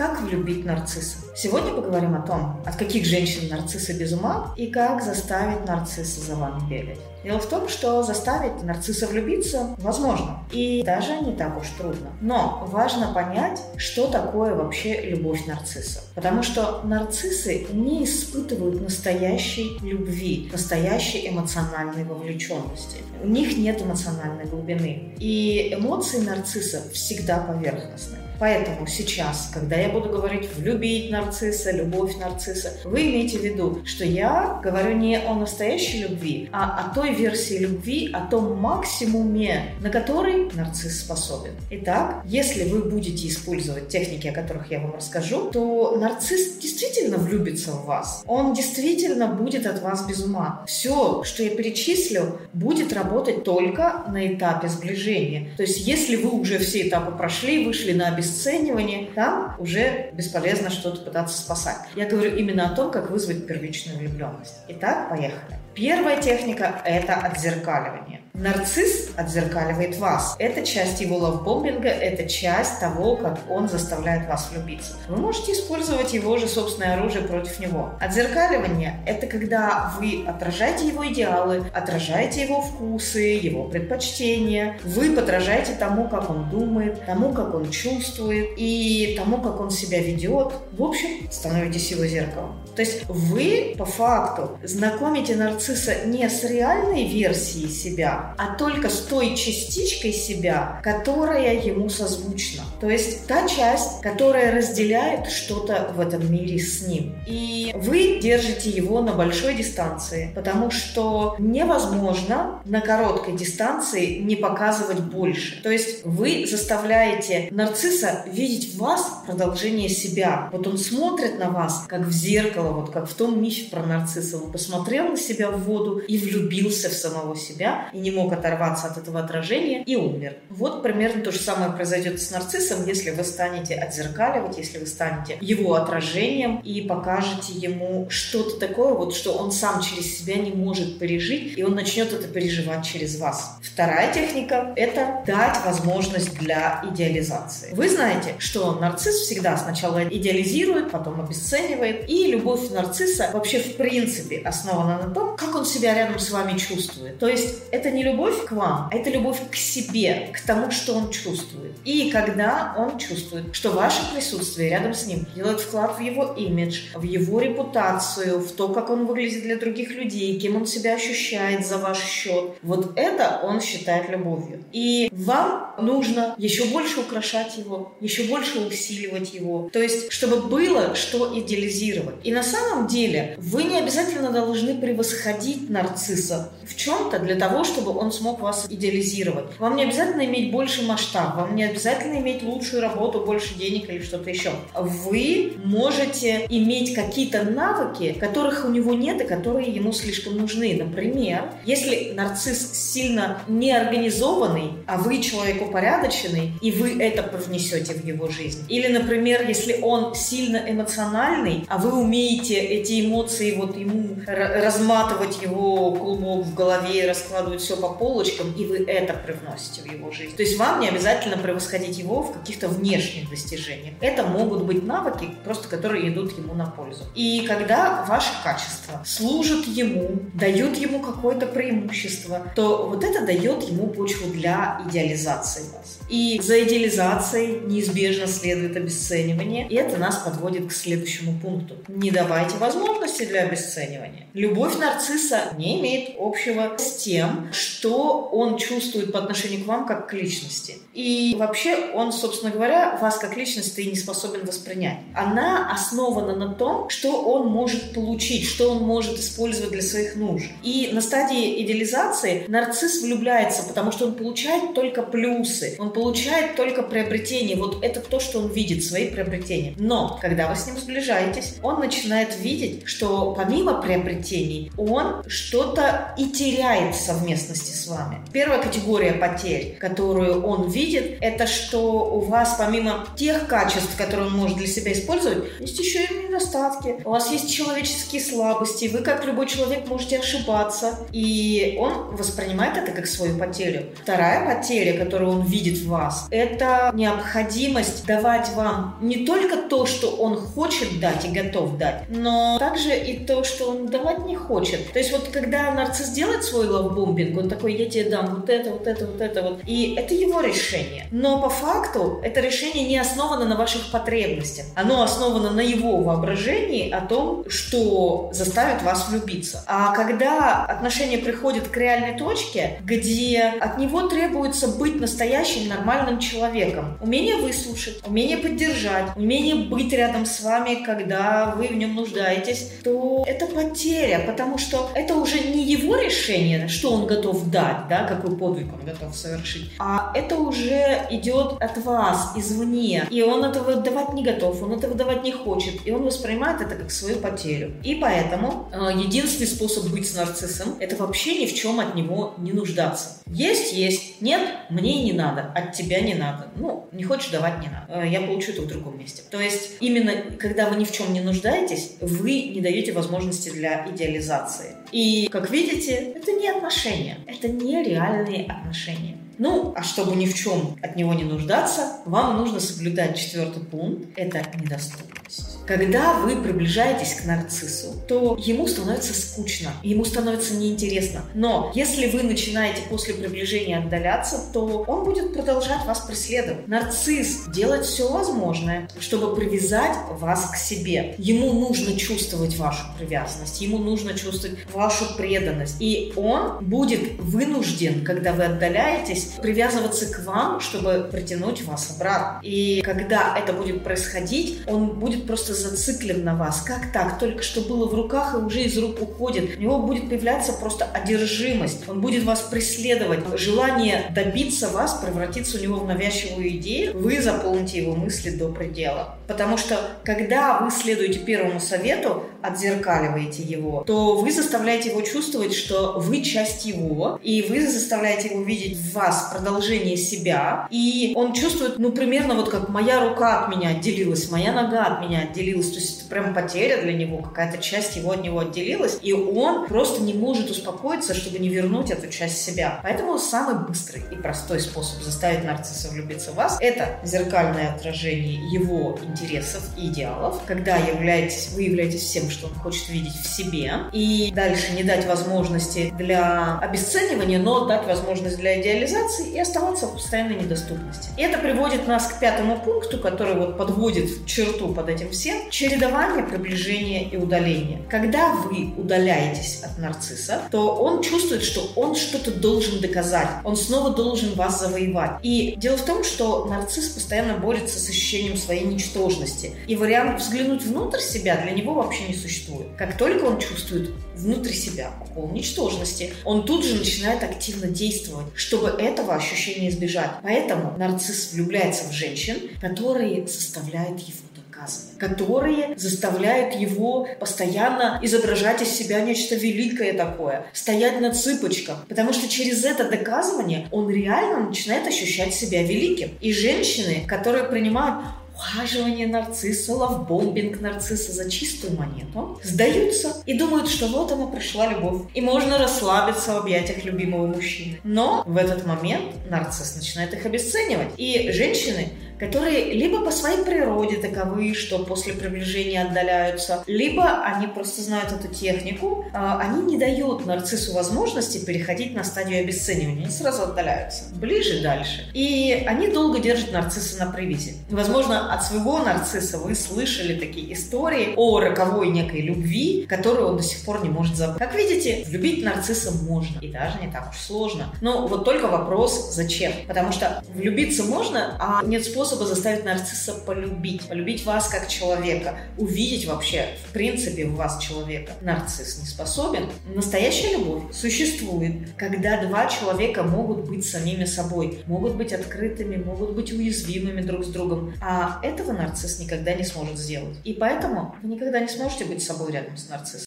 Как влюбить нарцисса? Сегодня поговорим о том, от каких женщин нарциссы без ума и как заставить нарцисса за вами бегать. Дело в том, что заставить нарцисса влюбиться возможно. И даже не так уж трудно. Но важно понять, что такое вообще любовь нарцисса. Потому что нарциссы не испытывают настоящей любви, настоящей эмоциональной вовлеченности. У них нет эмоциональной глубины. И эмоции нарцисса всегда поверхностны. Поэтому сейчас, когда я буду говорить «влюбить нарцисса», «любовь нарцисса», вы имейте в виду, что я говорю не о настоящей любви, а о той версии любви, о том максимуме, на который нарцисс способен. Итак, если вы будете использовать техники, о которых я вам расскажу, то нарцисс действительно влюбится в вас. Он действительно будет от вас без ума. Все, что я перечислю, будет работать только на этапе сближения. То есть, если вы уже все этапы прошли, вышли на обесценивание, обесценивании, там уже бесполезно что-то пытаться спасать. Я говорю именно о том, как вызвать первичную влюбленность. Итак, поехали. Первая техника – это отзеркаливание. Нарцисс отзеркаливает вас. Это часть его лавбомбинга, это часть того, как он заставляет вас влюбиться. Вы можете использовать его же собственное оружие против него. Отзеркаливание – это когда вы отражаете его идеалы, отражаете его вкусы, его предпочтения. Вы подражаете тому, как он думает, тому, как он чувствует и тому, как он себя ведет. В общем, становитесь его зеркалом. То есть вы по факту знакомите нарцисса не с реальной версией себя, а только с той частичкой себя, которая ему созвучна. То есть та часть, которая разделяет что-то в этом мире с ним. И вы держите его на большой дистанции, потому что невозможно на короткой дистанции не показывать больше. То есть вы заставляете нарцисса видеть в вас продолжение себя. Вот он смотрит на вас, как в зеркало, вот как в том мифе про нарцисса. Он посмотрел на себя в воду и влюбился в самого себя, и не мог оторваться от этого отражения, и умер. Вот примерно то же самое произойдет с нарциссом, если вы станете отзеркаливать, если вы станете его отражением и покажете ему что-то такое, вот что он сам через себя не может пережить, и он начнет это переживать через вас. Вторая техника – это дать возможность для идеализации. Вы знаете, что нарцисс всегда сначала идеализирует, потом обесценивает, и любовь нарцисса вообще в принципе основана на том, как он себя рядом с вами чувствует. То есть это не любовь к вам, а это любовь к себе, к тому, что он чувствует. И когда он чувствует, что ваше присутствие рядом с ним делает вклад в его имидж, в его репутацию, в то, как он выглядит для других людей, кем он себя ощущает за ваш счет, вот это он считает любовью. И вам нужно еще больше украшать его, еще больше усиливать его. То есть, чтобы было что идеализировать. И на самом деле вы не обязательно должны превосходить нарцисса в чем-то для того, чтобы он смог вас идеализировать. Вам не обязательно иметь больше масштаб, вам не обязательно иметь лучшую работу, больше денег или что-то еще. Вы можете иметь какие-то навыки, которых у него нет и которые ему слишком нужны. Например, если нарцисс сильно неорганизованный, а вы человек упорядоченный, и вы это привнесете в его жизнь. Или, например, если он сильно эмоциональный, а вы умеете эти эмоции вот ему разматывать его клубок в голове и раскладывать все по полочкам, и вы это привносите в его жизнь. То есть вам не обязательно превосходить его в каких-то внешних достижениях. Это могут быть навыки, просто которые идут ему на пользу. И когда ваши качества служат ему, дают ему какое-то преимущество, то вот это дает ему почву для идеализации вас. И за идеализацией неизбежно следует обесценивание, и это нас подводит к следующему пункту. Не давайте возможности для обесценивания. Любовь нарцисса не имеет общего с тем, что он чувствует по отношению к вам как к личности. И вообще он, собственно говоря, вас как личность и не способен воспринять. Она основана на том, что он может получить, что он может использовать для своих нужд. И на стадии идеализации нарцисс влюбляется, потому что он получает только плюсы, он получает только приобретение. Вот это то, что он видит, свои приобретения. Но когда вы с ним сближаетесь, он начинает видеть, что помимо приобретений, он он что-то и теряет совместности с вами. Первая категория потерь, которую он видит, это что у вас помимо тех качеств, которые он может для себя использовать, есть еще и недостатки. У вас есть человеческие слабости, вы как любой человек можете ошибаться, и он воспринимает это как свою потерю. Вторая потеря, которую он видит в вас, это необходимость давать вам не только то, что он хочет дать и готов дать, но также и то, что он давать не хочет. То есть вот когда нарцисс делает свой лавбомбинг, он такой, я тебе дам вот это, вот это, вот это вот, и это его решение. Но по факту это решение не основано на ваших потребностях. Оно основано на его воображении о том, что заставит вас влюбиться. А когда отношения приходят к реальной точке, где от него требуется быть настоящим нормальным человеком, умение выслушать, умение поддержать, умение быть рядом с вами, когда вы в нем нуждаетесь, то это потеря, потому что это уже не его решение, что он готов дать, да, какой подвиг он готов совершить, а это уже идет от вас, извне, и он этого давать не готов, он этого давать не хочет, и он воспринимает это как свою потерю. И поэтому э, единственный способ быть с нарциссом – это вообще ни в чем от него не нуждаться. Есть, есть, нет, мне не надо, от тебя не надо. Ну, не хочешь давать, не надо. Э, я получу это в другом месте. То есть именно когда вы ни в чем не нуждаетесь, вы не даете возможности для идеализации. И, как видите, это не отношения, это не реальные отношения. Ну, а чтобы ни в чем от него не нуждаться, вам нужно соблюдать четвертый пункт – это недоступность. Когда вы приближаетесь к нарциссу, то ему становится скучно, ему становится неинтересно. Но если вы начинаете после приближения отдаляться, то он будет продолжать вас преследовать. Нарцисс делает все возможное, чтобы привязать вас к себе. Ему нужно чувствовать вашу привязанность, ему нужно чувствовать вашу преданность. И он будет вынужден, когда вы отдаляетесь, привязываться к вам, чтобы притянуть вас обратно. И когда это будет происходить, он будет просто зациклен на вас. Как так? Только что было в руках и уже из рук уходит. У него будет появляться просто одержимость. Он будет вас преследовать. Желание добиться вас превратится у него в навязчивую идею. Вы заполните его мысли до предела. Потому что, когда вы следуете первому совету, отзеркаливаете его, то вы заставляете его чувствовать, что вы часть его, и вы заставляете его видеть в вас продолжение себя, и он чувствует, ну, примерно вот как моя рука от меня отделилась, моя нога от меня отделилась, то есть это прям потеря для него, какая-то часть его от него отделилась, и он просто не может успокоиться, чтобы не вернуть эту часть себя. Поэтому самый быстрый и простой способ заставить нарцисса влюбиться в вас – это зеркальное отражение его интересов и идеалов, когда являетесь, вы являетесь всем, что он хочет видеть в себе, и дальше не дать возможности для обесценивания, но дать возможность для идеализации и оставаться в постоянной недоступности. И это приводит нас к пятому пункту, который вот подводит черту под этим всем. Чередование приближения и удаления. Когда вы удаляетесь от нарцисса, то он чувствует, что он что-то должен доказать. Он снова должен вас завоевать. И дело в том, что нарцисс постоянно борется с ощущением своей ничтожности. И вариант взглянуть внутрь себя для него вообще не существует. Как только он чувствует внутри себя укол ничтожности, он тут же начинает активно действовать, чтобы этого ощущения избежать. Поэтому нарцисс влюбляется в женщин, которые составляют его доказывать, которые заставляют его постоянно изображать из себя нечто великое такое, стоять на цыпочках, потому что через это доказывание он реально начинает ощущать себя великим. И женщины, которые принимают ухаживание нарцисса, лавбомбинг нарцисса за чистую монету, сдаются и думают, что вот она пришла любовь. И можно расслабиться в объятиях любимого мужчины. Но в этот момент нарцисс начинает их обесценивать. И женщины которые либо по своей природе таковы, что после приближения отдаляются, либо они просто знают эту технику, а, они не дают нарциссу возможности переходить на стадию обесценивания, они сразу отдаляются, ближе дальше. И они долго держат нарцисса на привязи. Возможно, от своего нарцисса вы слышали такие истории о роковой некой любви, которую он до сих пор не может забыть. Как видите, влюбить нарцисса можно, и даже не так уж сложно. Но вот только вопрос, зачем? Потому что влюбиться можно, а нет способа заставить нарцисса полюбить, полюбить вас как человека, увидеть вообще, в принципе, в вас человека. Нарцисс не способен. Настоящая любовь существует, когда два человека могут быть самими собой, могут быть открытыми, могут быть уязвимыми друг с другом. А этого нарцисс никогда не сможет сделать. И поэтому вы никогда не сможете быть собой рядом с нарциссом.